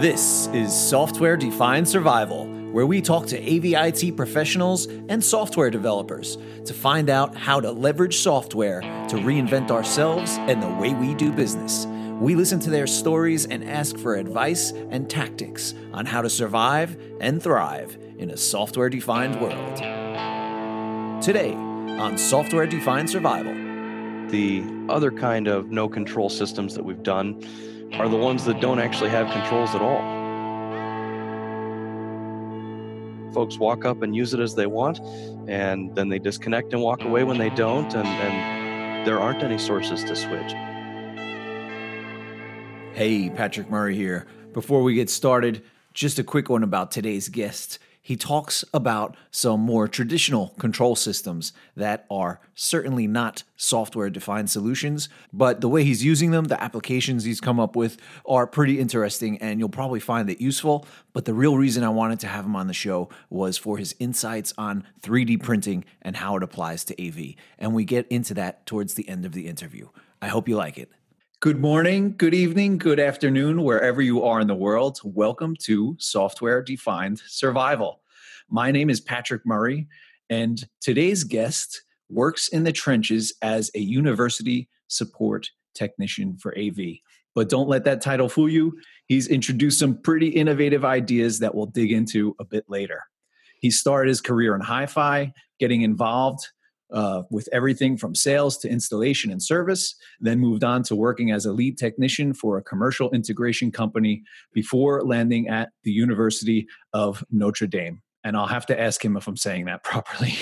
This is Software Defined Survival, where we talk to AVIT professionals and software developers to find out how to leverage software to reinvent ourselves and the way we do business. We listen to their stories and ask for advice and tactics on how to survive and thrive in a software defined world. Today on Software Defined Survival. The other kind of no control systems that we've done are the ones that don't actually have controls at all. Folks walk up and use it as they want, and then they disconnect and walk away when they don't, and, and there aren't any sources to switch. Hey, Patrick Murray here. Before we get started, just a quick one about today's guest he talks about some more traditional control systems that are certainly not software defined solutions, but the way he's using them, the applications he's come up with are pretty interesting and you'll probably find it useful. But the real reason I wanted to have him on the show was for his insights on 3D printing and how it applies to AV. And we get into that towards the end of the interview. I hope you like it. Good morning, good evening, good afternoon, wherever you are in the world. Welcome to Software Defined Survival. My name is Patrick Murray, and today's guest works in the trenches as a university support technician for AV. But don't let that title fool you. He's introduced some pretty innovative ideas that we'll dig into a bit later. He started his career in hi fi, getting involved uh, with everything from sales to installation and service, then moved on to working as a lead technician for a commercial integration company before landing at the University of Notre Dame. And I'll have to ask him if I'm saying that properly.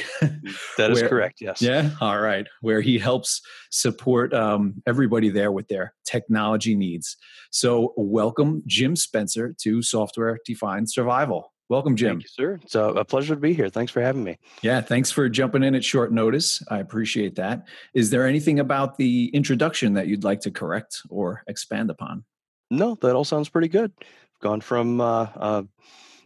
that is Where, correct, yes. Yeah, all right. Where he helps support um, everybody there with their technology needs. So, welcome, Jim Spencer, to Software Defined Survival. Welcome, Jim. Thank you, sir. It's a, a, pleasure to be here. Thanks for having me. Yeah, thanks for jumping in at short notice. I appreciate that. Is there anything about the introduction that you'd like to correct or expand upon? No, that all sounds pretty good. Gone from, uh, uh,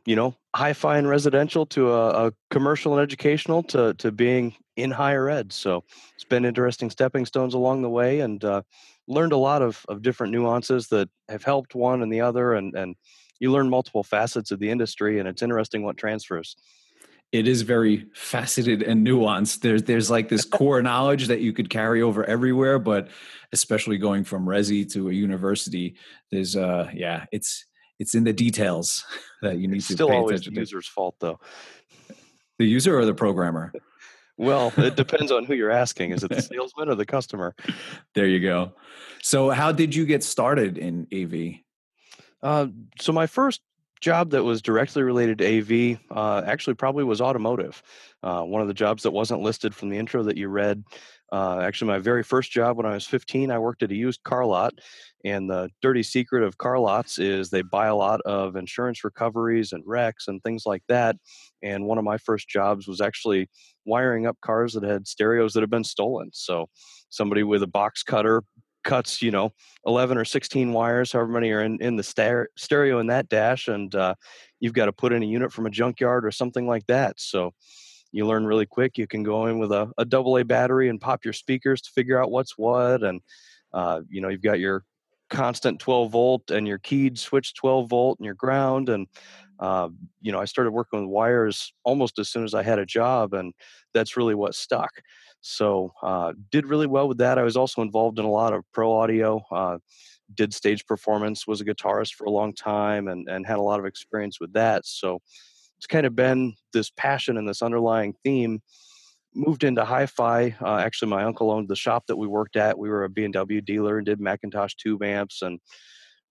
you know, hi-fi and residential to a, a, commercial and educational to to being in higher ed. So it's been interesting stepping stones along the way, and uh, learned a lot of of different nuances that have helped one and the other, and and you learn multiple facets of the industry, and it's interesting what transfers. It is very faceted and nuanced. There's there's like this core knowledge that you could carry over everywhere, but especially going from resi to a university, there's uh yeah, it's it's in the details that you need it's to still always the user's fault though. The user or the programmer? well, it depends on who you're asking. Is it the salesman or the customer? There you go. So, how did you get started in AV? Uh, so my first job that was directly related to AV uh, actually probably was automotive. Uh, one of the jobs that wasn't listed from the intro that you read. Uh, actually, my very first job when I was 15, I worked at a used car lot. And the dirty secret of car lots is they buy a lot of insurance recoveries and wrecks and things like that. And one of my first jobs was actually wiring up cars that had stereos that had been stolen. So somebody with a box cutter cuts you know 11 or 16 wires however many are in, in the stereo in that dash and uh, you've got to put in a unit from a junkyard or something like that. So you learn really quick you can go in with a, double a battery and pop your speakers to figure out what's what and uh, you know you've got your constant 12 volt and your keyed switch 12 volt and your ground and uh, you know i started working with wires almost as soon as i had a job and that's really what stuck so uh, did really well with that. I was also involved in a lot of pro audio. Uh, did stage performance. Was a guitarist for a long time, and and had a lot of experience with that. So it's kind of been this passion and this underlying theme. Moved into hi-fi. Uh, actually, my uncle owned the shop that we worked at. We were a B&W dealer and did McIntosh tube amps and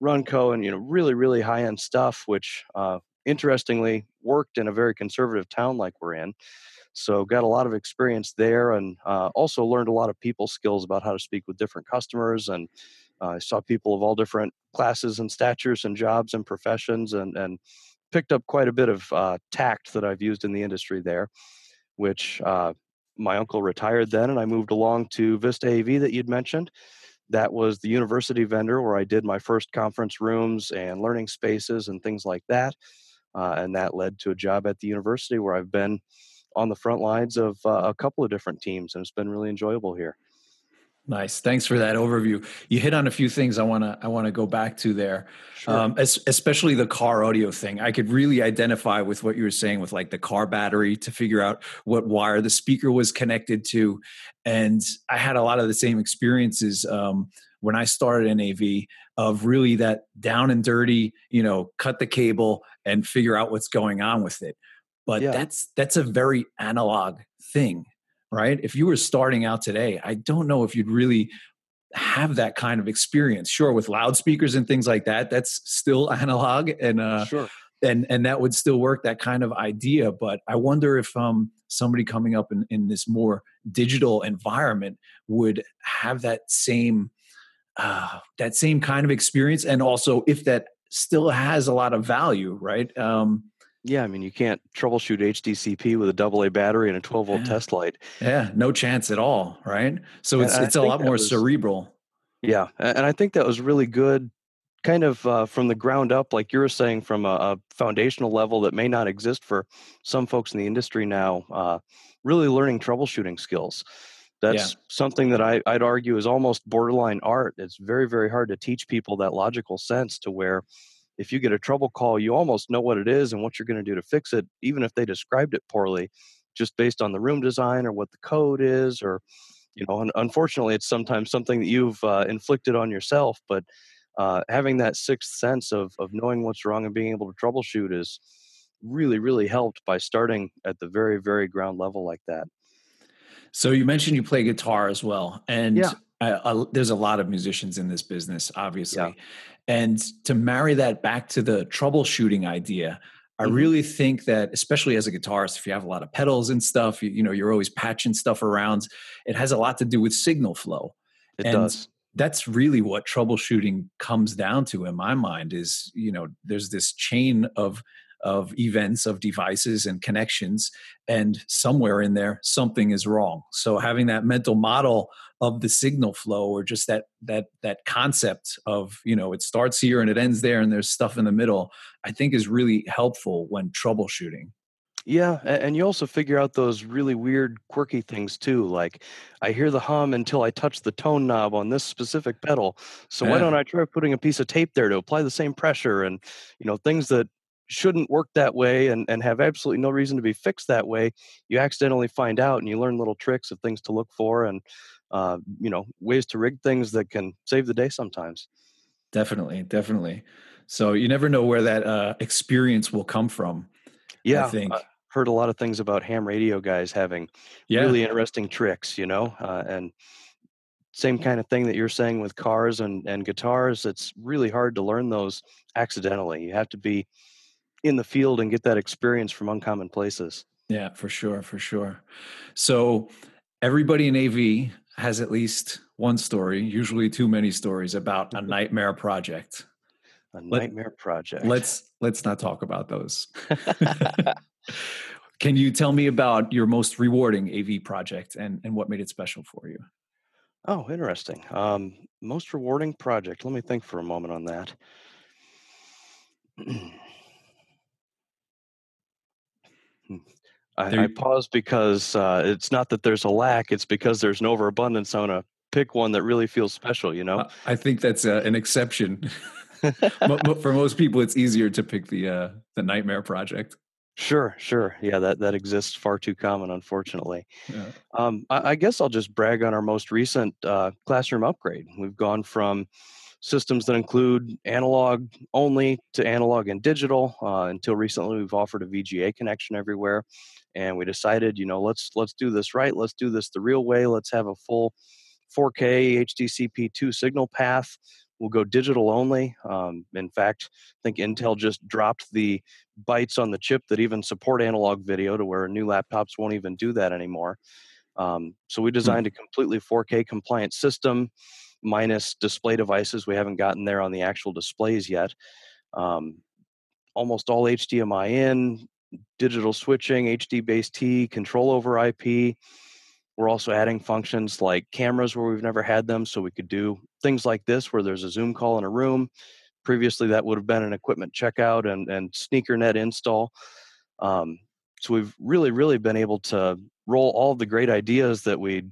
Runco and you know really really high end stuff, which uh, interestingly worked in a very conservative town like we're in. So got a lot of experience there, and uh, also learned a lot of people skills about how to speak with different customers. And uh, I saw people of all different classes and statures and jobs and professions, and and picked up quite a bit of uh, tact that I've used in the industry there, which uh, my uncle retired then, and I moved along to Vista AV that you'd mentioned. That was the university vendor where I did my first conference rooms and learning spaces and things like that. Uh, and that led to a job at the university where I've been on the front lines of uh, a couple of different teams, and it's been really enjoyable here. Nice. Thanks for that overview. You hit on a few things I want to I want to go back to there. Sure. Um, as, especially the car audio thing. I could really identify with what you were saying with like the car battery to figure out what wire the speaker was connected to, and I had a lot of the same experiences um, when I started in AV of really that down and dirty. You know, cut the cable and figure out what's going on with it. But yeah. that's that's a very analog thing right? If you were starting out today, I don't know if you'd really have that kind of experience. Sure, with loudspeakers and things like that, that's still analog and uh sure. and and that would still work that kind of idea, but I wonder if um somebody coming up in, in this more digital environment would have that same uh that same kind of experience and also if that still has a lot of value, right? Um yeah, I mean, you can't troubleshoot HDCP with a double A battery and a 12 volt yeah. test light. Yeah, no chance at all, right? So it's it's a lot more was, cerebral. Yeah, and I think that was really good, kind of uh, from the ground up, like you were saying, from a, a, foundational level that may not exist for some folks in the industry now. Uh, really learning troubleshooting skills. That's yeah. something that I, I'd argue is almost borderline art. It's very, very hard to teach people that logical sense to where if you get a trouble call, you almost know what it is and what you're going to do to fix it, even if they described it poorly, just based on the room design or what the code is, or you know, unfortunately, it's sometimes something that you've uh, inflicted on yourself. But uh, having that sixth sense of of knowing what's wrong and being able to troubleshoot is really, really helped by starting at the very, very ground level like that. So you mentioned you play guitar as well, and yeah. I, I, there's a lot of musicians in this business, obviously. Yeah. And to marry that back to the troubleshooting idea, I mm-hmm. really think that, especially as a guitarist, if you have a lot of pedals and stuff, you, you, know, you're always patching stuff around. It has a lot to do with signal flow. It and does. That's really what troubleshooting comes down to, in my mind. Is you know, there's this chain of of events of devices and connections and somewhere in there something is wrong so having that mental model of the signal flow or just that that that concept of you know it starts here and it ends there and there's stuff in the middle i think is really helpful when troubleshooting yeah, and you also figure out those really weird, quirky things too. Like, I hear the hum until I touch the tone knob on this specific pedal. So why don't I try putting a piece of tape there to apply the same pressure? And you know, things that shouldn't work that way and, and have absolutely no reason to be fixed that way you accidentally find out and you learn little tricks of things to look for and uh, you know ways to rig things that can save the day sometimes. Definitely definitely. So you never know where that uh, experience will come from yeah i think. I heard a lot of things about ham radio guys having yeah. really interesting tricks you know uh, and same kind of thing that you're saying with cars and, and guitars it's really hard to learn those accidentally you have to be in the field and get that experience from uncommon places. Yeah, for sure, for sure. So everybody in AV has at least one story, usually too many stories about a nightmare project. A nightmare Let, project. Let's let's not talk about those. Can you tell me about your most rewarding AV project and, and what made it special for you? Oh, interesting. Um, most rewarding project. Let me think for a moment on that. I, I pause because uh, it's not that there's a lack; it's because there's an overabundance. I want to pick one that really feels special. You know, I think that's uh, an exception. For most people, it's easier to pick the uh, the nightmare project. Sure, sure. Yeah, that, that exists far too common, unfortunately. Yeah. Um, I, I, guess I'll just brag on our most recent uh, classroom upgrade. We've gone from systems that include analog only to analog and digital. Uh, until recently, we've offered a VGA connection everywhere, and we decided, you know, let's let's do this right. Let's do this the real way. Let's have a full 4K HDCP2 signal path. We'll go digital only. Um, in fact, I think Intel just dropped the bytes on the chip that even support analog video to where new laptops won't even do that anymore. Um, so we hmm. designed a completely 4K compliant system minus display devices. We haven't gotten there on the actual displays yet. Um, almost all HDMI in, digital switching, HDBaseT, control over IP. We're also adding functions like cameras where we've never had them, so we could do things like this where there's a Zoom call in a room. Previously, that would have been an equipment checkout and, and sneaker net install. Um, so we've really, really been able to roll all the great ideas that we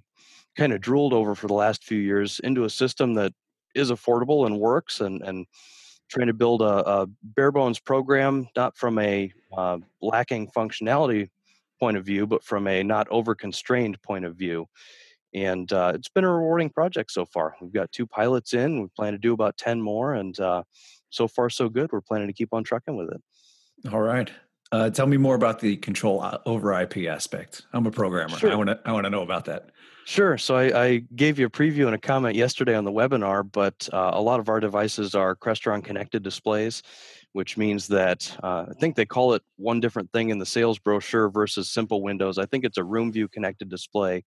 kind of drooled over for the last few years into a system that is affordable and works and and trying to build a, a bare bones program not from a uh, lacking functionality point of view but from a not over constrained point of view. And uh, it's been a rewarding project so far. We've got two pilots in. We plan to do about 10 more and uh, so far so good. We're planning to keep on trucking with it. All right uh, tell me more about the control uh, over ip aspect i'm a programmer sure. i want to i want to know about that Sure. So I, I, gave you a preview and a comment yesterday on the webinar, but uh, a lot of our devices are Crestron connected displays, which means that uh, I think they call it one different thing in the sales brochure versus SIMPL Windows. I think it's a RoomView connected display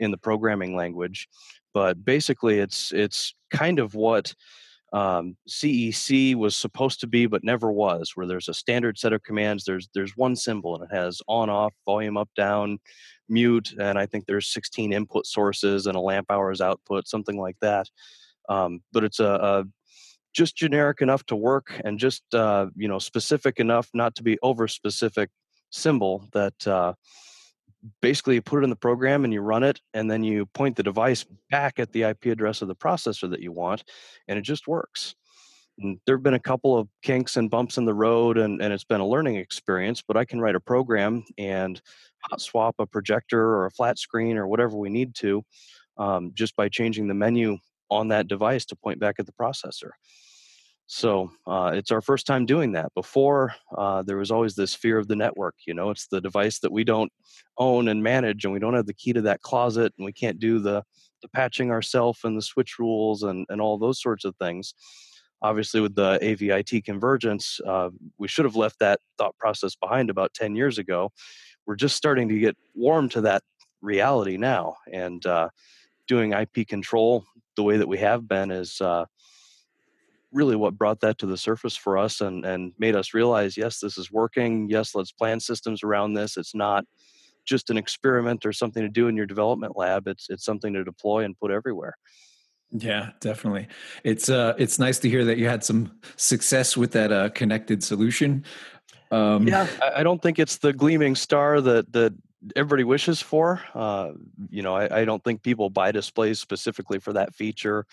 in the programming language, but basically it's it's kind of what um, CEC was supposed to be but never was, where there's a standard set of commands. There's there's one symbol and it has on off, volume up down, mute, and I think there's 16 input sources and a lamp hours output, something like that. Um, but it's a, a, just generic enough to work and just uh, you know specific enough not to be over specific symbol that uh, basically you put it in the program and you run it and then you point the device back at the ip address of the processor that you want and it just works. And there have been a couple of kinks and bumps in the road and, and it's been a learning experience but i can write a program and hot swap a projector or a flat screen or whatever we need to um, just by changing the menu on that device to point back at the processor so uh, it's our first time doing that. Before, uh, there was always this fear of the network. You know, it's the device that we don't own and manage, and we don't have the key to that closet, and we can't do the, the patching ourselves and the switch rules and, and all those sorts of things. Obviously, with the AVIT convergence, uh, we should have left that thought process behind about 10 years ago. We're just starting to get warm to that reality now, and uh, doing IP control the way that we have been is uh, really what brought that to the surface for us and and made us realize yes this is working. Yes let's plan systems around this. It's not just an experiment or something to do in your development lab. It's it's something to deploy and put everywhere. Yeah definitely. It's uh it's nice to hear that you had some success with that uh connected solution. Um yeah i, I don't think it's the gleaming star that that everybody wishes for. Uh you know I, I don't think people buy displays specifically for that feature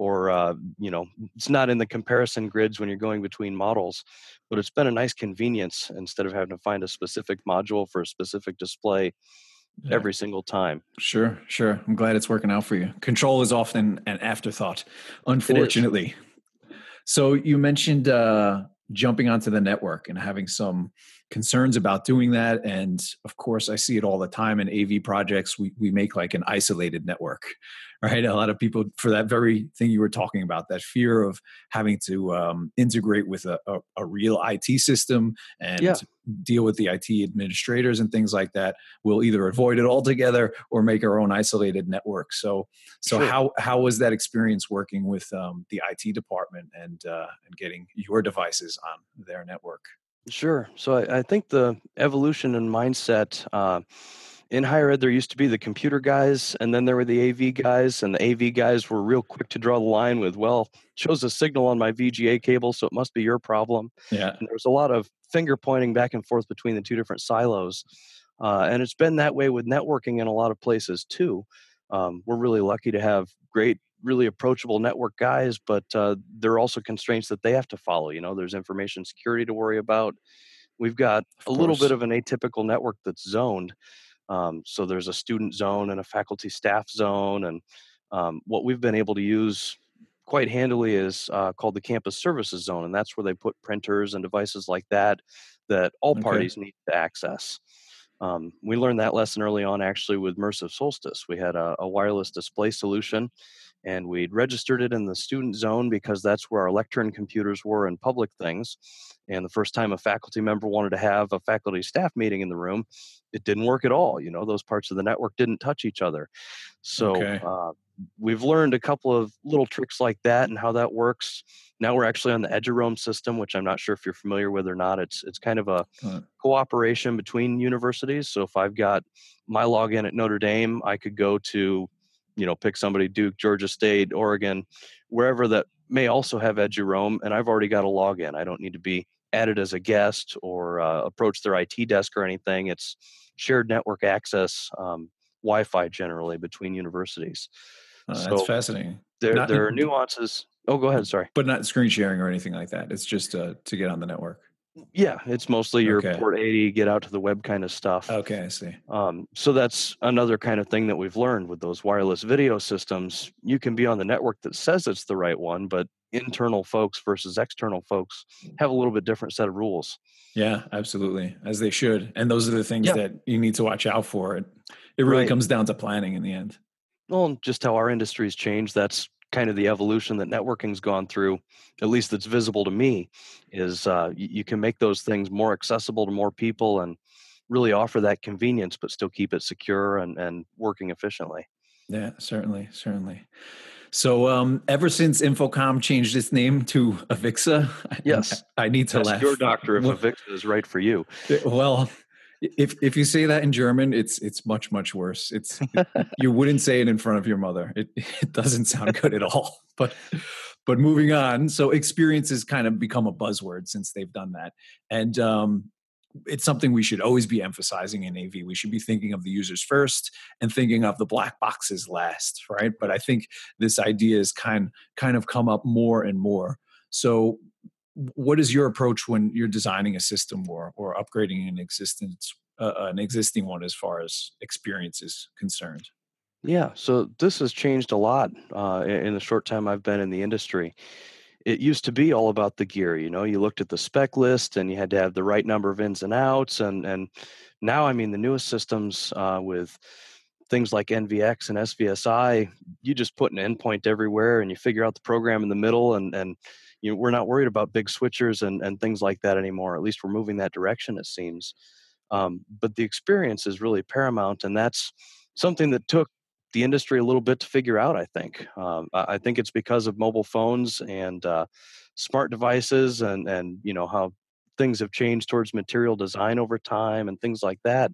or uh, you know it's not in the comparison grids when you're going between models but it's been a nice convenience instead of having to find a specific module for a specific display yeah. every single time. Sure sure. I'm glad it's working out for you. Control is often an afterthought unfortunately. So you mentioned uh, jumping onto the network and having some concerns about doing that. And of course i see it all the time in av projects. We, we make like an isolated network right? A lot of people for that very thing you were talking about that fear of having to um, integrate with a, a, a, real it system and yeah. deal with the it administrators and things like that we'll either avoid it altogether or make our own isolated network. So so sure. how how was that experience working with um, the it department and uh, and getting your devices on their network Sure. So I, I think the evolution and mindset uh, in higher ed, there used to be the computer guys, and then there were the AV guys, and the AV guys were real quick to draw the line with, well, shows a signal on my VGA cable, so it must be your problem. Yeah. And there was a lot of finger pointing back and forth between the two different silos. Uh, and it's been that way with networking in a lot of places too. Um, we're really lucky to have great really approachable network guys, but uh, there are also constraints that they have to follow. You know, there's information security to worry about. We've got a little bit of an atypical network that's zoned. Um, so there's a student zone and a faculty staff zone. And um, what we've been able to use quite handily is uh, called the campus services zone. And that's where they put printers and devices like that that all okay. parties need to access. Um, we learned that lesson early on actually with Mersive Solstice. We had a, a wireless display solution and we'd registered it in the student zone because that's where our lectern computers were and public things. And the first time a faculty member wanted to have a faculty staff meeting in the room, it didn't work at all. You know, those parts of the network didn't touch each other. So okay. uh, we've learned a couple of little tricks like that and how that works. Now we're actually on the Eduroam system, which I'm not sure if you're familiar with or not. It's it's kind of a huh. cooperation between universities. So if I've got my login at Notre Dame, I could go to you know pick somebody duke georgia state oregon wherever that may also have eduroam and i've already got a login i don't need to be added as a guest or uh, approach their it desk or anything it's shared network access um, Wi-Fi generally between universities. Uh, so that's fascinating. There, not, there are nuances. Oh, go ahead. Sorry, but not screen sharing or anything like that. It's just uh, to get on the network. Yeah, it's mostly your okay. port 80, get out to the web kind of stuff. Okay, I see. Um, so that's another kind of thing that we've learned with those wireless video systems. You can be on the network that says it's the right one, but internal folks versus external folks have a little bit different set of rules. Yeah, absolutely, as they should. And those are the things yeah. that you need to watch out for. It it really right. comes down to planning in the end. Well, just how our industry's changed. That's kind of the evolution that networking's gone through, at least that's visible to me, is uh, you, you, can make those things more accessible to more people and really offer that convenience, but still keep it secure and, and working efficiently. Yeah, certainly, certainly. So, um, ever since InfoComm changed its name to Avixa, yes, I, I need to Ask laugh. Your doctor, if Avixa is right for you. Well, if if you say that in German, it's it's much much worse. It's it, you wouldn't say it in front of your mother. It it doesn't sound good at all. But but moving on, so experience has kind of become a buzzword since they've done that, and um, it's something we should always be emphasizing in AV. We should be thinking of the users first and thinking of the black boxes last, right? But I think this idea has kind kind of come up more and more. So what is your approach when you're designing a system or or upgrading an existence uh, an existing one as far as experience is concerned? Yeah, so this has changed a lot uh, in the short time I've been in the industry. It used to be all about the gear. You know, you looked at the spec list and you had to have the right number of ins and outs. And and now, I mean, the newest systems uh, with things like NVX and SVSI, you just put an endpoint everywhere and you figure out the program in the middle and and you know, we're not worried about big switchers and, and things like that anymore. At least we're moving that direction, it seems. Um, but the experience is really paramount, and that's something that took the industry a little bit to figure out. I think. Um, I think it's because of mobile phones and uh, smart devices, and and you know how things have changed towards material design over time and things like that.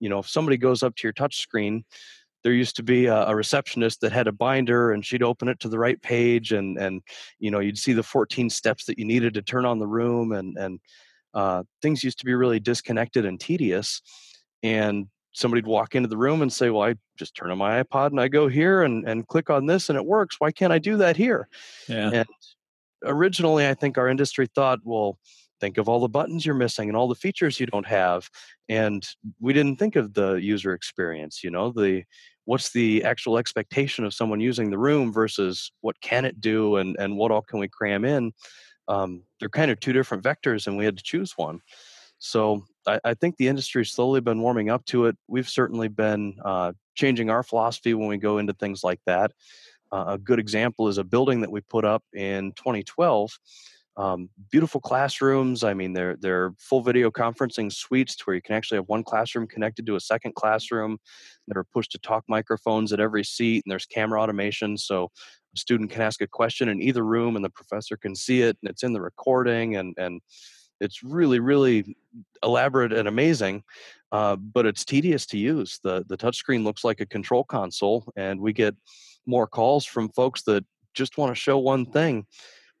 You know, if somebody goes up to your touch screen, there used to be a, a, receptionist that had a binder and she'd open it to the right page and and you know you'd see the 14 steps that you needed to turn on the room and and uh, things used to be really disconnected and tedious. And somebody'd walk into the room and say well i just turn on my ipod and i go here and and click on this and it works. Why can't i do that here? Yeah. And originally i think our industry thought well think of all the buttons you're missing and all the features you don't have and we didn't think of the user experience you know the what's the actual expectation of someone using the room versus what can it do and and what all can we cram in? Um, they're kind of two different vectors and we had to choose one. So I, I think the industry's slowly been warming up to it. We've certainly been uh, changing our philosophy when we go into things like that. Uh, a good example is a building that we put up in 2012 um, beautiful classrooms. I mean, they're they're full video conferencing suites where you can actually have one classroom connected to a second classroom. There are push to talk microphones at every seat, and there's camera automation, so a student can ask a question in either room, and the professor can see it, and it's in the recording, and and it's really really elaborate and amazing. Uh, but it's tedious to use. the The touchscreen looks like a control console, and we get more calls from folks that just want to show one thing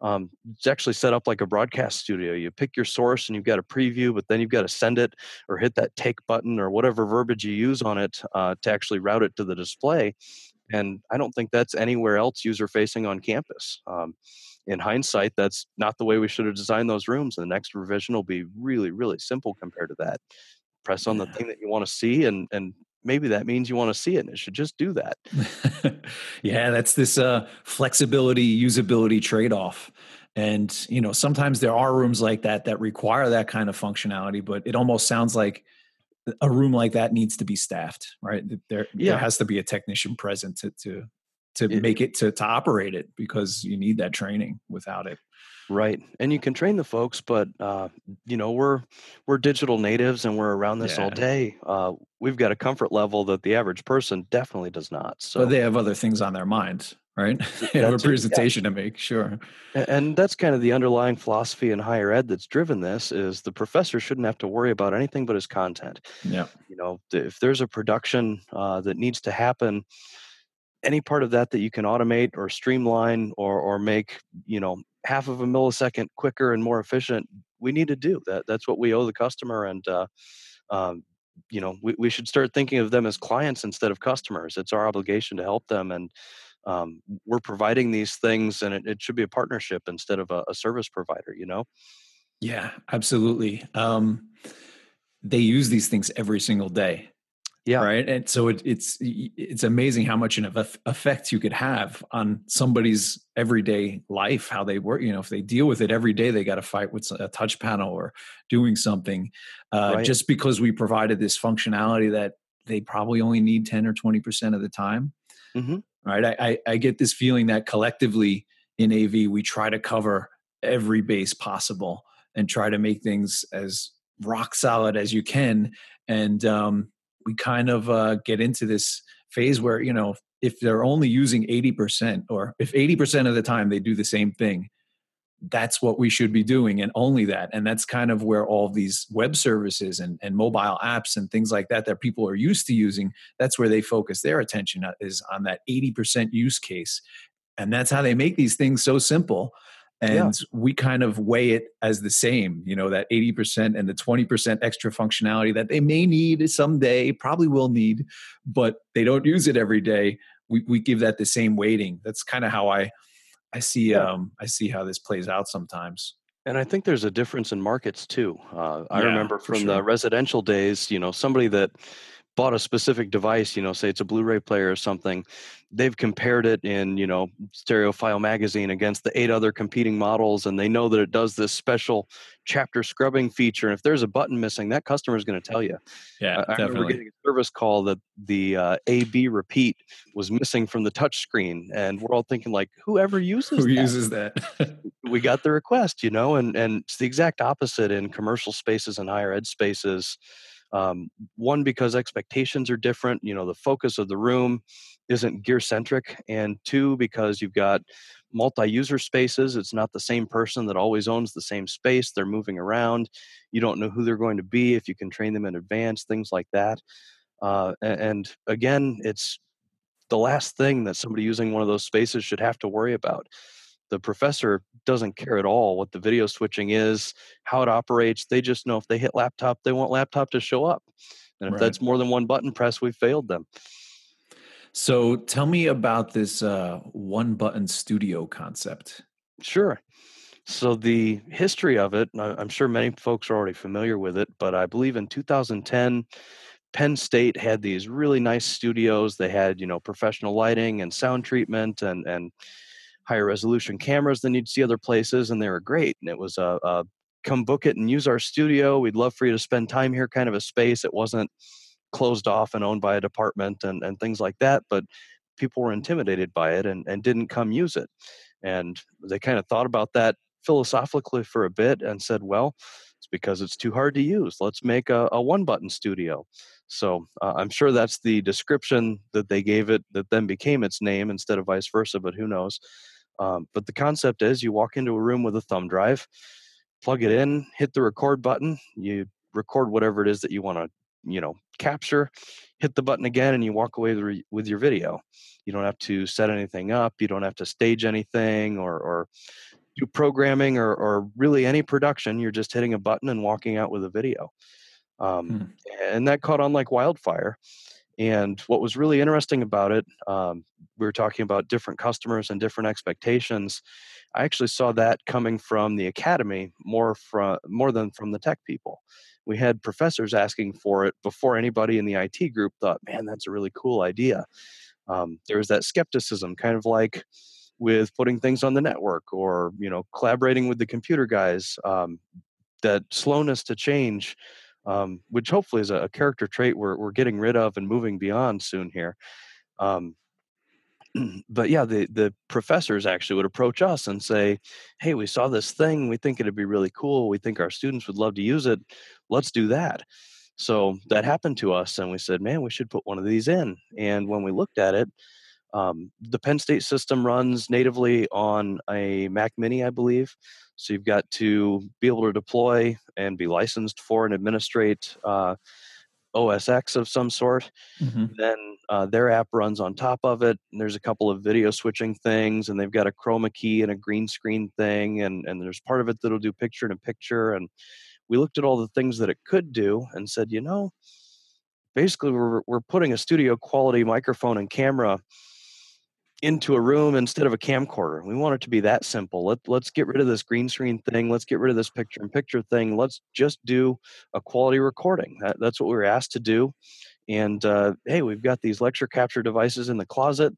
um, it's actually set up like a broadcast studio. You pick your source and you've got a preview, but then you've got to send it or hit that take button or whatever verbiage you use on it uh, to actually route it to the display. And I don't think that's anywhere else user facing on campus. Um, in hindsight, that's not the way we should have designed those rooms. And the next revision will be really, really simple compared to that. Press on the thing that you want to see and, and maybe that means you want to see it and it should just do that. Yeah that's this uh, flexibility usability trade-off. And you know sometimes there are rooms like that that require that kind of functionality but it almost sounds like a room like that needs to be staffed right? There, yeah. there has to be a technician present to to to it, make it to to operate it because you need that training without it Right, and you can train the folks, but uh, you know we're we're digital natives and we're around this yeah. all day. Uh, we've got a comfort level that the average person definitely does not. So but they have other things on their minds, right? they have a presentation yeah. to make, sure. And that's kind of the underlying philosophy in higher ed that's driven this: is the professor shouldn't have to worry about anything but his content. Yeah, you know, if there's a production uh, that needs to happen any part of that that you can automate or streamline or or make you know half of a millisecond quicker and more efficient we need to do that. That's what we owe the customer and uh, um, you know we, we should start thinking of them as clients instead of customers. It's our obligation to help them and um, we're providing these things and it, it, should be a partnership instead of a, a service provider you know? Yeah absolutely. Um, they use these things every single day yeah right and so it, it's it's amazing how much of effect you could have on somebody's everyday life how they work you know if they deal with it every day they got to fight with a touch panel or doing something uh, right. just because we provided this functionality that they probably only need 10 or 20% of the time mm-hmm. right I, I, I get this feeling that collectively in av we try to cover every base possible and try to make things as rock solid as you can and um, we kind of uh, get into this phase where you know if they're only using 80% or if 80% of the time they do the same thing that's what we should be doing and only that. And that's kind of where all these web services and, and mobile apps and things like that that people are used to using that's where they focus their attention uh, is on that 80% use case. And that's how they make these things so simple and yeah. we kind of weigh it as the same you know that 80% and the 20% extra functionality that they may need someday probably will need but they don't use it every day we, we give that the same weighting that's kind of how i i see yeah. um i see how this plays out sometimes and I think there's a difference in markets too. Uh, I yeah, remember from sure. the residential days, you know, somebody that bought a specific device, you know, say it's a Blu-ray player or something, they've compared it in you know stereophile magazine against the eight other competing models and they know that it does this special chapter scrubbing feature and if there's a button missing that customer is going to tell you yeah i, I remember getting a service call that the uh, ab repeat was missing from the touch screen and we're all thinking like whoever uses who that? uses that? We got the request you know and and it's the exact opposite in commercial spaces and higher ed spaces um, one because expectations are different you know the focus of the room isn't gear centric and two because you've got multi-user spaces it's not the same person that always owns the same space they're moving around you don't know who they're going to be if you can train them in advance things like that uh, and again it's the last thing that somebody using one of those spaces should have to worry about the professor doesn't care at all what the video switching is how it operates they just know if they hit laptop they want laptop to show up and if right. that's more than one button press we failed them so tell me about this uh, one button studio concept. Sure. So the history of it, I'm sure many folks are already familiar with it, but I believe in 2010, Penn State had these really nice studios. They had, you know, professional lighting and sound treatment and and higher resolution cameras than you'd see other places, and they were great. And it was a, a come book it and use our studio. We'd love for you to spend time here, kind of a space. It wasn't closed off and owned by a department and, and things like that. But people were intimidated by it and, and didn't come use it. And they kind of thought about that philosophically for a bit and said, well, it's because it's too hard to use. Let's make a, a one button studio. So uh, I'm sure that's the description that they gave it that then became its name instead of vice versa, but who knows. Um, but the concept is you walk into a room with a thumb drive, plug it in, hit the record button, you record whatever it is that you want to you know capture hit the button again and you walk away with your video. You don't have to set anything up you don't have to stage anything or, or do programming or, or really any production you're just hitting a button and walking out with a video. Um, hmm. and that caught on like wildfire and what was really interesting about it um, we were talking about different customers and different expectations i actually saw that coming from the academy more from more than from the tech people we had professors asking for it before anybody in the IT group thought, man, that's a really cool idea. Um, there was that skepticism, kind of like with putting things on the network or you know collaborating with the computer guys. Um, that slowness to change, um, which hopefully is a, a, character trait we're we're getting rid of and moving beyond soon here. Um, but yeah, the the professors actually would approach us and say, "Hey, we saw this thing. We think it'd be really cool. We think our students would love to use it. Let's do that." So that happened to us, and we said, "Man, we should put one of these in." And when we looked at it, um, the Penn State system runs natively on a Mac Mini, I believe. So you've got to be able to deploy and be licensed for and administrate uh, OS X of some sort. Mm-hmm. Then uh, their app runs on top of it. And there's a couple of video switching things, and they've got a chroma key and a green screen thing, and and there's part of it that'll do picture in picture. And we looked at all the things that it could do and said, you know, basically we're we're putting a studio quality microphone and camera into a room instead of a camcorder. We want it to be that simple. Let let's get rid of this green screen thing. Let's get rid of this picture in picture thing. Let's just do a quality recording. That, that's what we were asked to do. And uh, hey, we've got these lecture capture devices in the closet,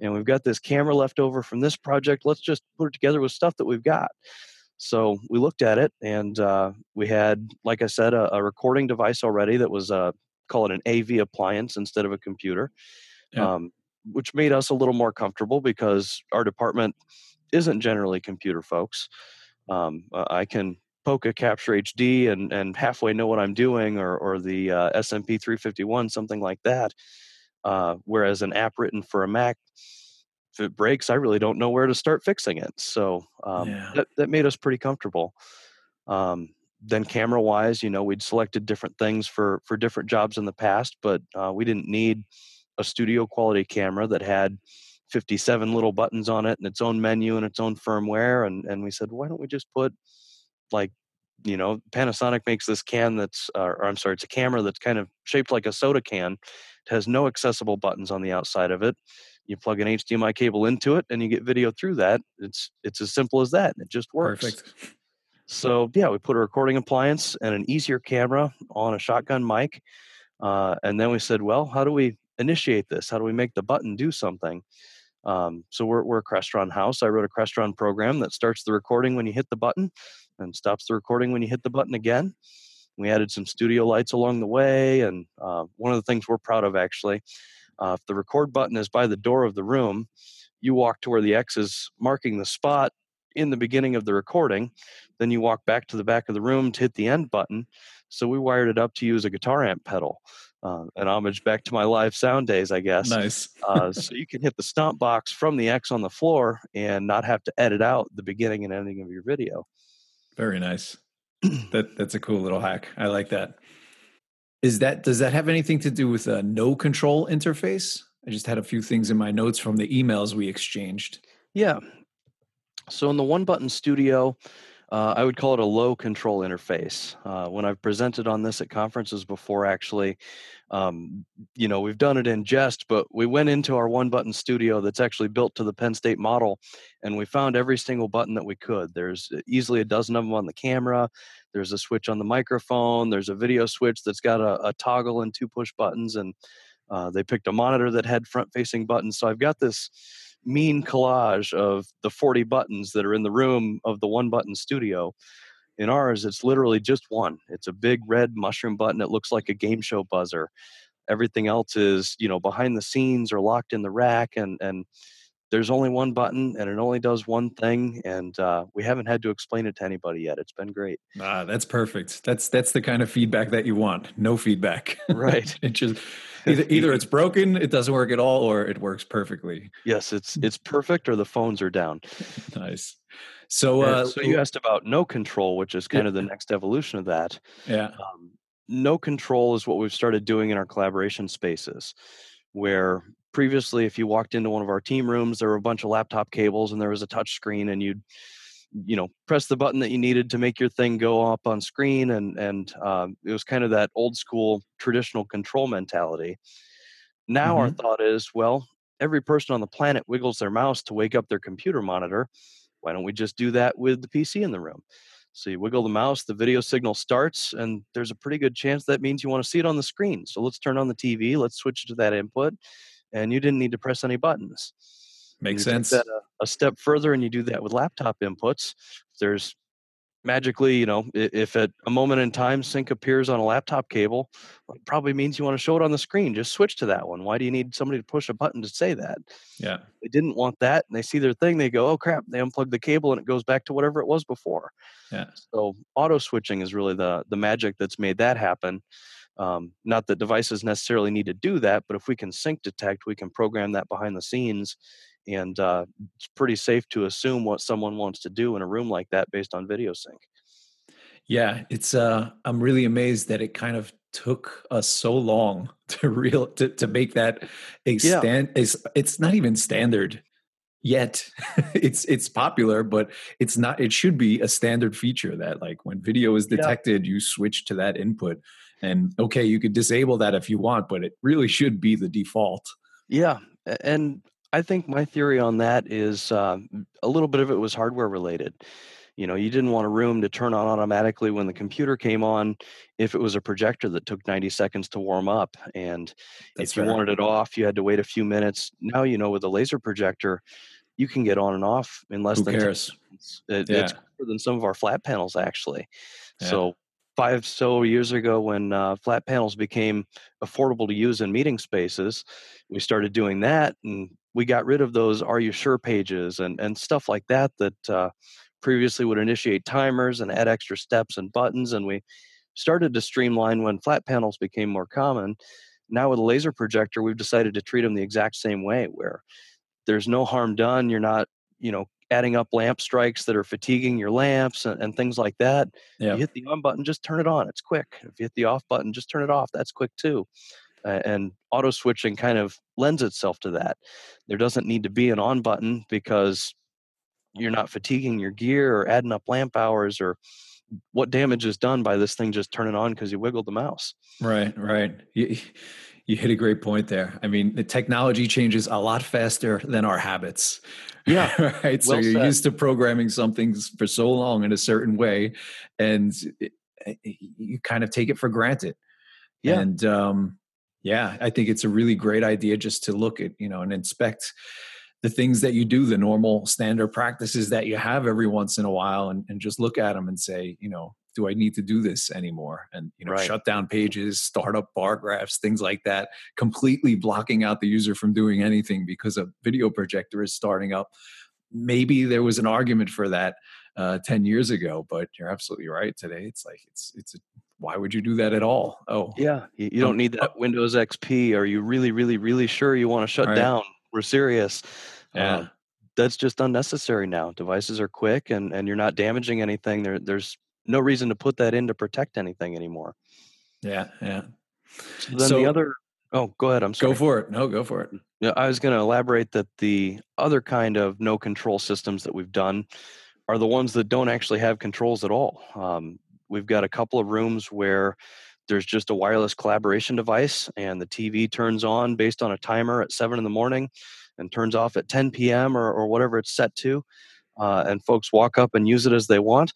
and we've got this camera left over from this project. Let's just put it together with stuff that we've got. So we looked at it, and uh, we had, like I said, a, a, recording device already that was uh, call it an AV appliance instead of a computer, yeah. um, which made us a little more comfortable because our department isn't generally computer folks. Um, I can poke a Capture HD and and halfway know what I'm doing, or or the uh, SMP 351, something like that. Uh, whereas an app written for a Mac, if it breaks, I really don't know where to start fixing it. So um, yeah. that that made us pretty comfortable. Um, then camera wise, you know, we'd selected different things for for different jobs in the past, but uh, we didn't need a studio quality camera that had 57 little buttons on it and its own menu and its own firmware. And and we said, why don't we just put like you know panasonic makes this can that's uh, or i'm sorry it's a camera that's kind of shaped like a soda can it has no accessible buttons on the outside of it you plug an hdmi cable into it and you get video through that it's it's as simple as that and it just works Perfect. so yeah we put a recording appliance and an easier camera on a shotgun mic uh, and then we said well how do we initiate this how do we make the button do something um, so we're, we're a Crestron house. I wrote a Crestron program that starts the recording when you hit the button and stops the recording when you hit the button again. We added some studio lights along the way, and uh, one of the things we're proud of actually, uh, if the record button is by the door of the room, you walk to where the X is marking the spot in the beginning of the recording. Then you walk back to the back of the room to hit the end button. So we wired it up to use a guitar amp pedal uh, an homage back to my live sound days, I guess. Nice. uh, so you can hit the stomp box from the X on the floor and not have to edit out the beginning and ending of your video. Very nice. that that's a cool little hack. I like that. Is that does that have anything to do with a no control interface? I just had a few things in my notes from the emails we exchanged. Yeah. So in the one button studio, uh, I would call it a low control interface. Uh, when I've presented on this at conferences before, actually, um, you know, we've done it in jest, but we went into our one button studio that's actually built to the Penn State model, and we found every single button that we could. There's easily a dozen of them on the camera. There's a switch on the microphone. There's a video switch that's got a, a toggle and two push buttons, and uh, they picked a monitor that had front facing buttons. So I've got this mean collage of the 40 buttons that are in the room of the one button studio. In ours, it's literally just one. It's a big red mushroom button. It looks like a game show buzzer. Everything else is, you know, behind the scenes or locked in the rack, and and there's only one button and it only does one thing and uh, we haven't had to explain it to anybody yet it's been great. Ah that's perfect. That's that's the kind of feedback that you want no feedback. Right. It just either either it's broken it doesn't work at all or it works perfectly. Yes it's it's perfect or the phones are down. Nice. So uh, so you asked about no control which is kind yeah. of the next evolution of that. Yeah. Um, no control is what we've started doing in our collaboration spaces where previously if you walked into one of our team rooms there were a bunch of laptop cables and there was a touch screen and you'd you know press the button that you needed to make your thing go up on screen and and um, it was kind of that old school traditional control mentality. Now mm-hmm. our thought is well every person on the planet wiggles their mouse to wake up their computer monitor. Why don't we just do that with the pc in the room? So you wiggle the mouse the video signal starts and there's a pretty good chance that means you want to see it on the screen. So let's turn on the tv let's switch to that input and you didn't need to press any buttons. Makes sense. A, a, step further, and you do that with laptop inputs. There's magically, you know, if at a moment in time sync appears on a laptop cable, it probably means you want to show it on the screen. Just switch to that one. Why do you need somebody to push a button to say that? Yeah. They didn't want that, and they see their thing. They go, "Oh crap!" They unplug the cable, and it goes back to whatever it was before. Yeah. So auto switching is really the the magic that's made that happen. Um, not that devices necessarily need to do that, but if we can sync detect, we can program that behind the scenes. And uh, it's pretty safe to assume what someone wants to do in a room like that based on video sync. Yeah, it's. Uh, I'm really amazed that it kind of took us so long to real to, to make that a yeah. stand. It's, it's not even standard yet it's it's popular but it's not it should be a standard feature that like when video is detected yeah. you switch to that input And okay, you could disable that if you want, but it really should be the default. Yeah, and I think my theory on that is uh, a little bit of it was hardware related. You know, you didn't want a room to turn on automatically when the computer came on if it was a projector that took 90 seconds to warm up. And That's if you wanted it off, you had to wait a few minutes. Now, you know, with a laser projector, you can get on and off in less Who than cares? It, yeah. It's quicker than some of our flat panels, actually. Yeah. So, five so years ago, when uh, flat panels became affordable to use in meeting spaces, we started doing that, and we got rid of those "Are you sure?" pages and and stuff like that that uh, previously would initiate timers and add extra steps and buttons, and we started to streamline when flat panels became more common. Now with a laser projector, we've decided to treat them the exact same way, where there's no harm done. You're not, you know, adding up lamp strikes that are fatiguing your lamps and, and things like that. Yeah. You hit the on button, just turn it on. It's quick. If you hit the off button, just turn it off. That's quick too. Uh, and auto switching kind of lends itself to that. There doesn't need to be an on button because you're not fatiguing your gear or adding up lamp hours or what damage is done by this thing just turning on because you wiggled the mouse. Right, right. You, you hit a great point there. I mean, the technology changes a lot faster than our habits. Yeah. right. so you're said. used to programming something for so long in a certain way, and it, you kind of take it for granted. Yeah. And um, yeah, I think it's a really great idea just to look at, you know, and inspect the things that you do, the normal standard practices that you have every once in a while, and, and just look at them and say, you know, do I need to do this anymore? And you know, right. shut down pages, start up bar graphs, things like that, completely blocking out the user from doing anything because a video projector is starting up. Maybe there was an argument for that uh, 10 years ago, but you're absolutely right. Today, it's like it's it's a, why would you do that at all? Oh, yeah, you, you don't um, need that uh, Windows XP. Are you really, really, really sure you want to shut right. down? We're serious. Yeah. Uh, that's just unnecessary now. Devices are quick and, and you're not damaging anything. There, there's no reason to put that in to protect anything anymore. Yeah, yeah. So then so, the other oh, go ahead. I'm sorry. Go for it. No, go for it. Yeah, I was going to elaborate that the other kind of no control systems that we've done are the ones that don't actually have controls at all. Um, we've got a couple of rooms where there's just a wireless collaboration device and the TV turns on based on a timer at seven in the morning and turns off at 10 p.m. or, or whatever it's set to. Uh, and folks walk up and use it as they want,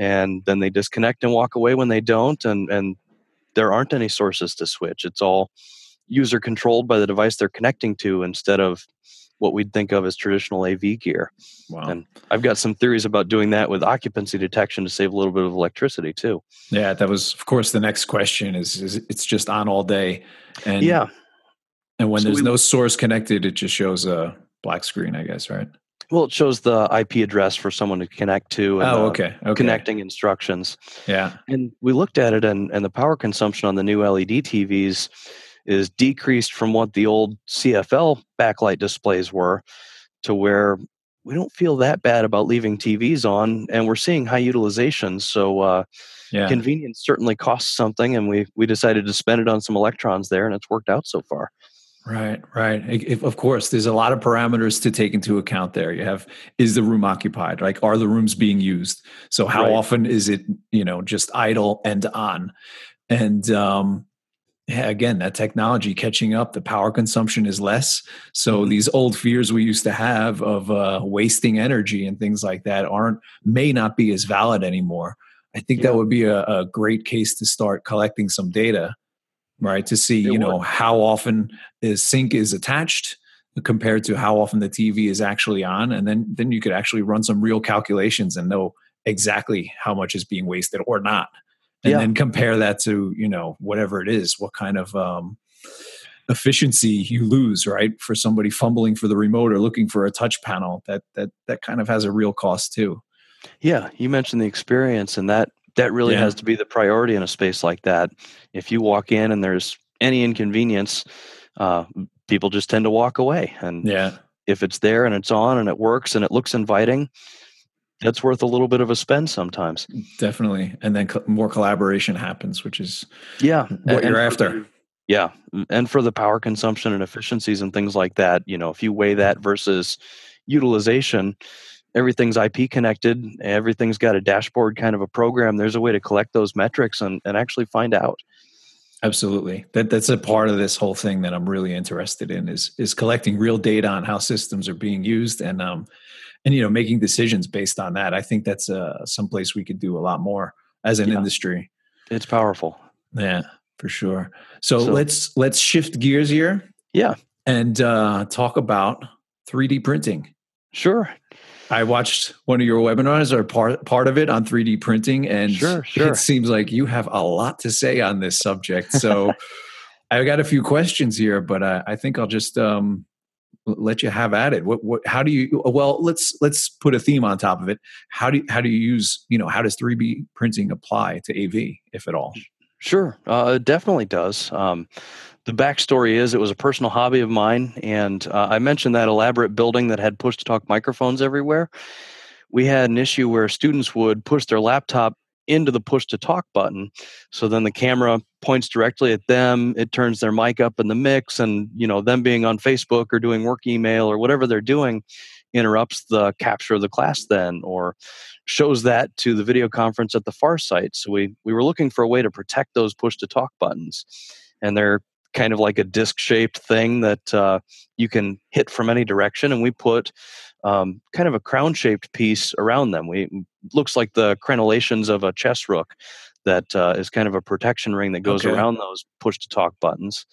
and then they disconnect and walk away when they don't. And, and there aren't any sources to switch. It's all user controlled by the device they're connecting to instead of what we'd think of as traditional AV gear. Wow. And I've got some theories about doing that with occupancy detection to save a little bit of electricity too. Yeah, that was of course the next question is, is it's just on all day. And yeah. And when so there's we, no source connected, it just shows a black screen, I guess, right? Well, it shows the IP address for someone to connect to. And oh, okay. okay. Connecting instructions. Yeah. And we looked at it, and, and the power consumption on the new LED TVs is decreased from what the old CFL backlight displays were to where we don't feel that bad about leaving TVs on, and we're seeing high utilization. So, uh, yeah. convenience certainly costs something, and we we decided to spend it on some electrons there, and it's worked out so far. Right, right. If, of course, there's a lot of parameters to take into account there. You have is the room occupied? Like, are the rooms being used? So, how right. often is it, you know, just idle and on? And um, yeah, again, that technology catching up, the power consumption is less. So mm-hmm. these old fears we used to have of uh, wasting energy and things like that aren't may not be as valid anymore. I think yeah. that would be a, a, great case to start collecting some data, right? To see, it you know, how often the sync is attached compared to how often the TV is actually on, and then then you could actually run some real calculations and know exactly how much is being wasted or not and yeah. then compare that to you know whatever it is what kind of um, efficiency you lose right for somebody fumbling for the remote or looking for a touch panel that that that kind of has a real cost too yeah you mentioned the experience and that that really yeah. has to be the priority in a space like that if you walk in and there's any inconvenience uh, people just tend to walk away and yeah if it's there and it's on and it works and it looks inviting that's worth a little bit of a spend sometimes. Definitely, and then co- more collaboration happens, which is yeah what and, you're after. yeah, and for the power consumption and efficiencies and things like that, you know, if you weigh that versus utilization, everything's IP connected, everything's got a dashboard kind of a program. There's a way to collect those metrics and, and actually find out. Absolutely. That that's a part of this whole thing that I'm really interested in is is collecting real data on how systems are being used and um and you know making decisions based on that. I think that's uh someplace we could do a lot more as an yeah. industry. It's powerful. Yeah, for sure. So, so let's let's shift gears here. Yeah. And uh talk about 3D printing. Sure. I watched one of your webinars or part part of it on 3D printing, and sure, sure. it seems like you have a lot to say on this subject. So I've got a few questions here, but I, I think I'll just um, let you have at it. What, what, how do you? Well, let's let's put a theme on top of it. How do you, how do you use? You know, how does 3D printing apply to AV, if at all? Sure, uh, it definitely does. Um, the backstory is it was a personal hobby of mine, and uh, I mentioned that elaborate building that had push to talk microphones everywhere. We had an issue where students would push their laptop into the push to talk button so then the camera points directly at them it turns their mic up in the mix and you know them being on facebook or doing work email or whatever they're doing interrupts the capture of the class then or shows that to the video conference at the far site so we we were looking for a way to protect those push to talk buttons and they're kind of like a disc shaped thing that uh, you can hit from any direction. And we put um, kind of a crown shaped piece around them. We looks like the crenellations of a chess rook that uh, is kind of a protection ring that goes okay. around those push to talk buttons.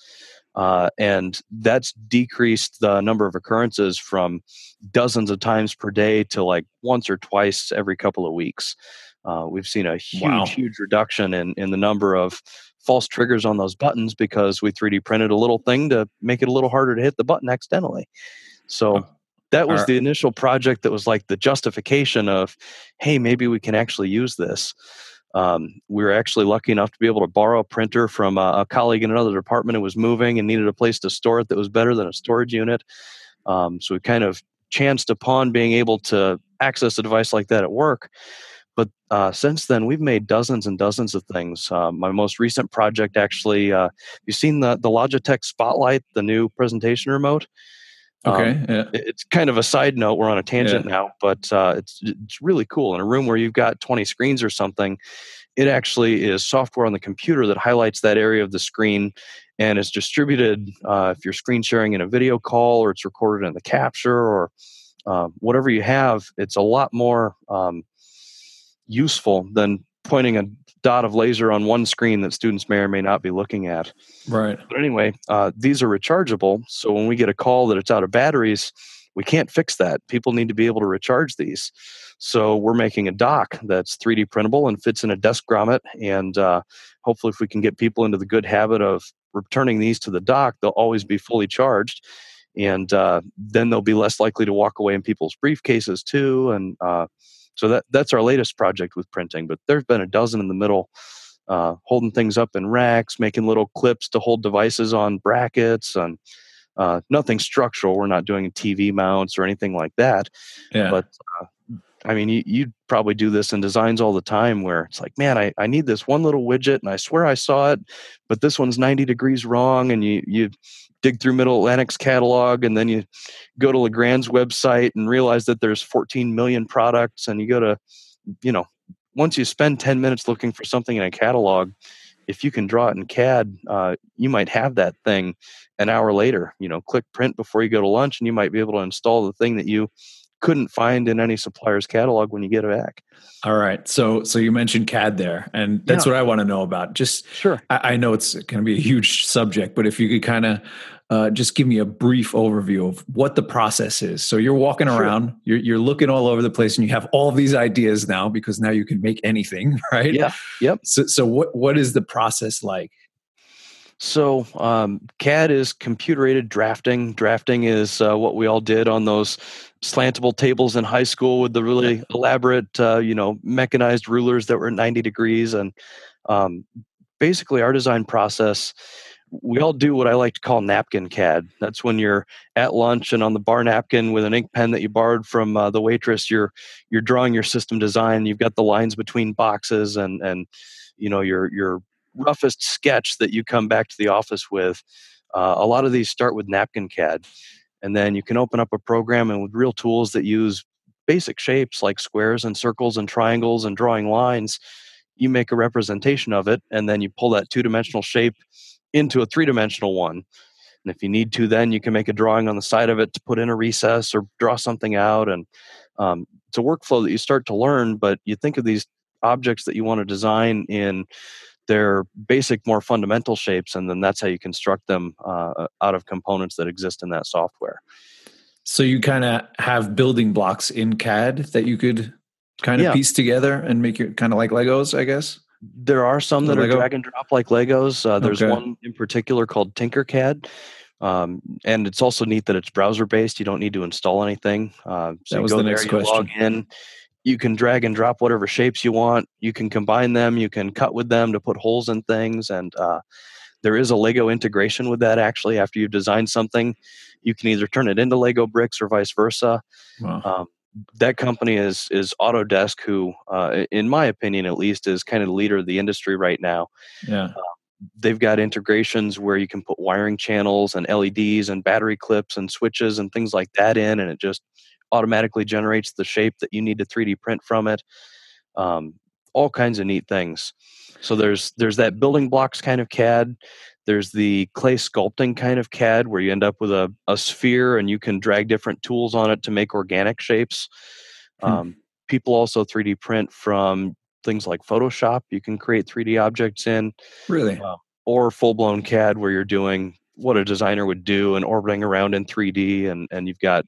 Uh, and that's decreased the number of occurrences from dozens of times per day to like once or twice every couple of weeks. Uh, we've seen a huge, wow. huge reduction in, in the number of false triggers on those buttons because we 3D printed a little thing to make it a little harder to hit the button accidentally. So oh, that was the initial project that was like the justification of, hey, maybe we can actually use this. Um, we were actually lucky enough to be able to borrow a printer from a, a, colleague in another department who was moving and needed a place to store it that was better than a storage unit. Um, so we kind of chanced upon being able to access a device like that at work. But uh, since then, we've made dozens and dozens of things. Uh, my most recent project, actually, uh, you've seen the the Logitech Spotlight, the new presentation remote. Okay, um, yeah. it's kind of a side note. We're on a tangent yeah. now, but uh, it's it's really cool. In a room where you've got 20 screens or something, it actually is software on the computer that highlights that area of the screen and it's distributed uh, if you're screen sharing in a video call or it's recorded in the capture or uh, whatever you have it's a lot more um, useful than pointing a dot of laser on one screen that students may or may not be looking at. Right. But anyway, uh, these are rechargeable. So when we get a call that it's out of batteries, we can't fix that. People need to be able to recharge these. So we're making a dock that's 3D printable and fits in a desk grommet. And uh, hopefully, if we can get people into the good habit of returning these to the dock, they'll always be fully charged. And uh, then they'll be less likely to walk away in people's briefcases too. And uh, so that that's our latest project with printing. But there's been a dozen in the middle, uh, holding things up in racks, making little clips to hold devices on brackets, and uh, nothing structural. We're not doing TV mounts or anything like that. Yeah. But uh, I mean, you, you probably do this in designs all the time where it's like, man, I, I need this one little widget and I swear I saw it, but this one's 90 degrees wrong. And you, you dig through Middle Atlantic's catalog, and then you go to Legrand's website and realize that there's 14 million products, and you go to, you know, once you spend 10 minutes looking for something in a catalog, if you can draw it in CAD, uh, you might have that thing an hour later. You know, click print before you go to lunch, and you might be able to install the thing that you couldn't find in any supplier's catalog when you get it back. All right. So so you mentioned CAD there, and that's yeah. what I want to know about. Just sure. I, I know it's going to be a huge subject, but if you could kind of uh, just give me a brief overview of what the process is. So you're walking sure. around, you're you're looking all over the place, and you have all these ideas now because now you can make anything, right? Yeah. Yep. So so what what is the process like? So um, CAD is computer aided drafting. Drafting is uh, what we all did on those slantable tables in high school with the really elaborate, uh, you know, mechanized rulers that were 90 degrees. And um, basically, our design process, we all do what I like to call napkin CAD. That's when you're at lunch and on the bar napkin with an ink pen that you borrowed from uh, the waitress, you're you're drawing your system design. You've got the lines between boxes and and you know your your roughest sketch that you come back to the office with. Uh, a lot of these start with napkin CAD. And then you can open up a program and with real tools that use basic shapes like squares and circles and triangles and drawing lines, you make a representation of it, and then you pull that two dimensional shape into a three dimensional one. And if you need to, then you can make a drawing on the side of it to put in a recess or draw something out. And um, it's a workflow that you start to learn, but you think of these objects that you want to design in their basic, more fundamental shapes, and then that's how you construct them uh, out of components that exist in that software. So you kind of have building blocks in CAD that you could kind of yeah. piece together and make it kind of like Legos, I guess. There are some that Lego? are drag and drop like Legos. Uh, there's okay. one in particular called Tinkercad. Um, and it's also neat that it's browser based. You don't need to install anything. Uh, so that was the next there, question. log in, you can drag and drop whatever shapes you want. You can combine them. You can cut with them to put holes in things. And uh, there is a Lego integration with that actually. After you've designed something, you can either turn it into Lego bricks or vice versa. Wow. Um, that company is is Autodesk, who, uh, in my opinion, at least, is kind of the leader of the industry right now. Yeah. Uh, they've got integrations where you can put wiring channels and LEDs and battery clips and switches and things like that in, and it just automatically generates the shape that you need to 3D print from it. Um, all kinds of neat things. So there's there's that building blocks kind of CAD. There's the clay sculpting kind of CAD where you end up with a, a sphere and you can drag different tools on it to make organic shapes. Hmm. Um, people also 3D print from things like Photoshop. You can create 3D objects in. Really? Uh, or full blown CAD where you're doing what a designer would do and orbiting around in 3D and, and you've got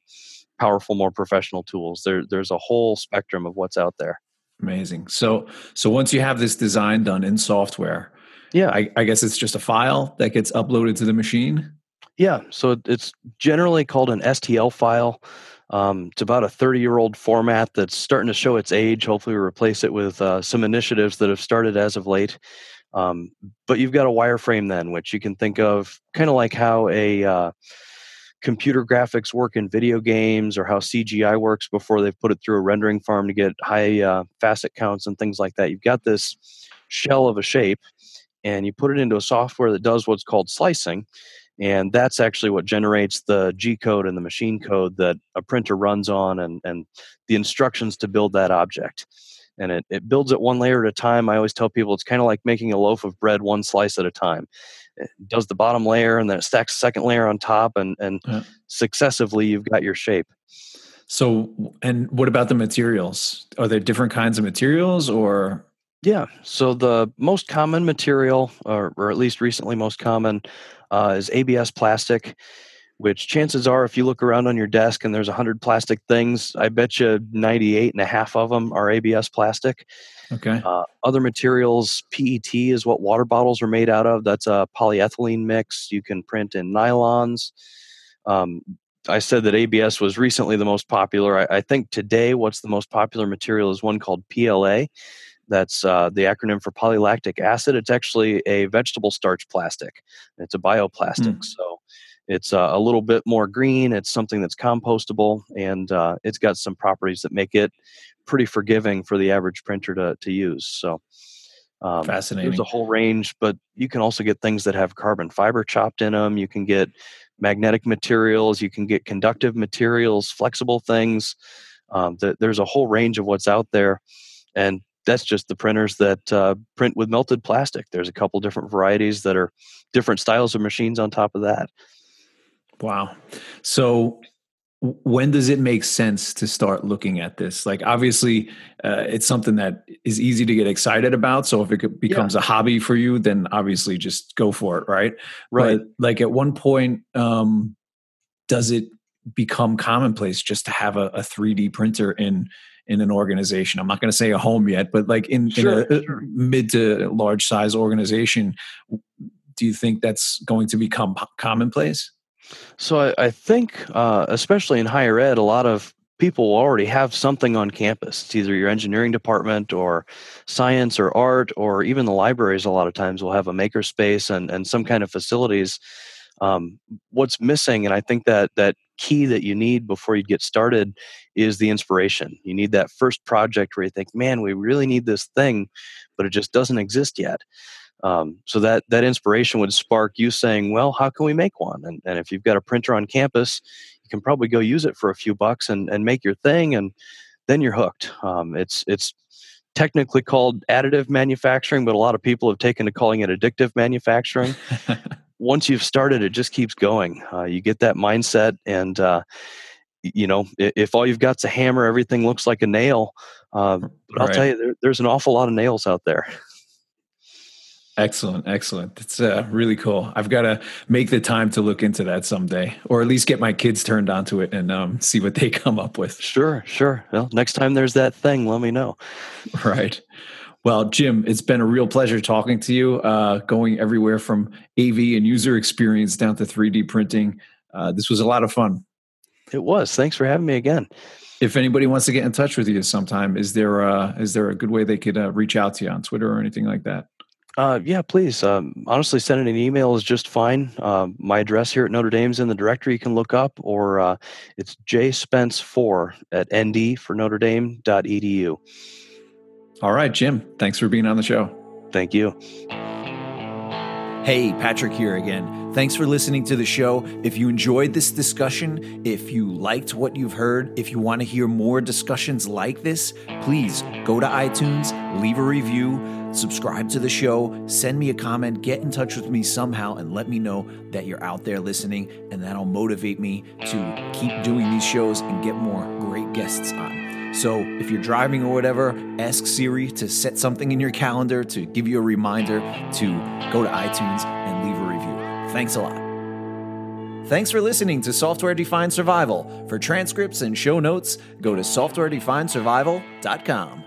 powerful, more professional tools. There, there's a whole spectrum of what's out there. Amazing. So, so once you have this design done in software, yeah, I, I guess it's just a file that gets uploaded to the machine. Yeah, so it's generally called an STL file. Um, it's about a 30 year old format that's starting to show its age. Hopefully, we replace it with uh, some initiatives that have started as of late. Um, but you've got a wireframe then, which you can think of kind of like how a uh, computer graphics work in video games or how CGI works before they've put it through a rendering farm to get high uh, facet counts and things like that. You've got this shell of a shape and you put it into a software that does what's called slicing. And that's actually what generates the G code and the machine code that a printer runs on and, and the instructions to build that object. And it, it builds it one layer at a time. I always tell people it's kind of like making a loaf of bread one slice at a time does the bottom layer and then it stacks the second layer on top and and yeah. successively you've got your shape. So and what about the materials? Are there different kinds of materials or? Yeah so the most common material or, or at least recently most common uh, is abs plastic which chances are if you look around on your desk and there's 100 plastic things i bet you 98 and a half of them are abs plastic Okay. Uh, other materials, PET is what water bottles are made out of. That's a polyethylene mix. You can print in nylons. Um, I said that ABS was recently the most popular. I, I, think today, what's the most popular material is one called PLA. That's uh, the acronym for polylactic acid. It's actually a vegetable starch plastic. It's a bioplastic. Mm. So it's uh, a little bit more green. It's something that's compostable, and uh, it's got some properties that make it pretty forgiving for the average printer to, to use. So um, fascinating. There's a whole range, but you can also get things that have carbon fiber chopped in them. You can get magnetic materials. You can get conductive materials, flexible things. Um, th- there's a whole range of what's out there, and that's just the printers that uh, print with melted plastic. There's a couple different varieties that are different styles of machines on top of that. Wow. So when does it make sense to start looking at this like obviously uh, it's something that is easy to get excited about so if it becomes yeah. a hobby for you then obviously just go for it right right but like at one point um does it become commonplace just to have a, a 3d printer in in an organization i'm not going to say a home yet but like in, sure, in a sure. mid to large size organization do you think that's going to become commonplace so I, I think, uh, especially in higher ed, a lot of people already have something on campus. It's either your engineering department or science or art, or even the libraries. A lot of times will have a makerspace and and some kind of facilities. Um, what's missing, and I think that that key that you need before you get started is the inspiration. You need that first project where you think, "Man, we really need this thing," but it just doesn't exist yet. Um, so that that inspiration would spark you saying, "Well, how can we make one?" And, and if you've got a printer on campus, you can probably go use it for a few bucks and, and make your thing, and then you're hooked. Um, it's it's technically called additive manufacturing, but a lot of people have taken to calling it addictive manufacturing. Once you've started, it just keeps going. Uh, you get that mindset, and uh, you know, if, all you've got's a hammer, everything looks like a nail. Uh, but I'll right. tell you, there, there's an awful lot of nails out there. Excellent, excellent. It's uh, really cool. I've got to make the time to look into that someday, or at least get my kids turned onto it and um, see what they come up with. Sure, sure. Well, next time there's that thing, let me know. Right. Well, Jim, it's been a real pleasure talking to you. Uh, going everywhere from AV and user experience down to 3D printing. Uh, this was a lot of fun. It was. Thanks for having me again. If anybody wants to get in touch with you sometime, is there a, is there a good way they could uh, reach out to you on Twitter or anything like that? Uh, yeah, please. Um, honestly, sending an email is just fine. Uh, my address here at Notre Dame's in the directory you can look up, or uh, it's jspence4 at nd for Notre Dame dot edu. All right, Jim. Thanks for being on the show. Thank you. Hey, Patrick here again. Thanks for listening to the show. If you enjoyed this discussion, if you liked what you've heard, if you want to hear more discussions like this, please go to iTunes, leave a review subscribe to the show, send me a comment, get in touch with me somehow, and let me know that you're out there listening. And that'll motivate me to keep doing these shows and get more great guests on. So if you're driving or whatever, ask Siri to set something in your calendar to give you a reminder to go to iTunes and leave. Thanks a lot. Thanks for listening to Software Defined Survival. For transcripts and show notes, go to softwaredefinedsurvival.com.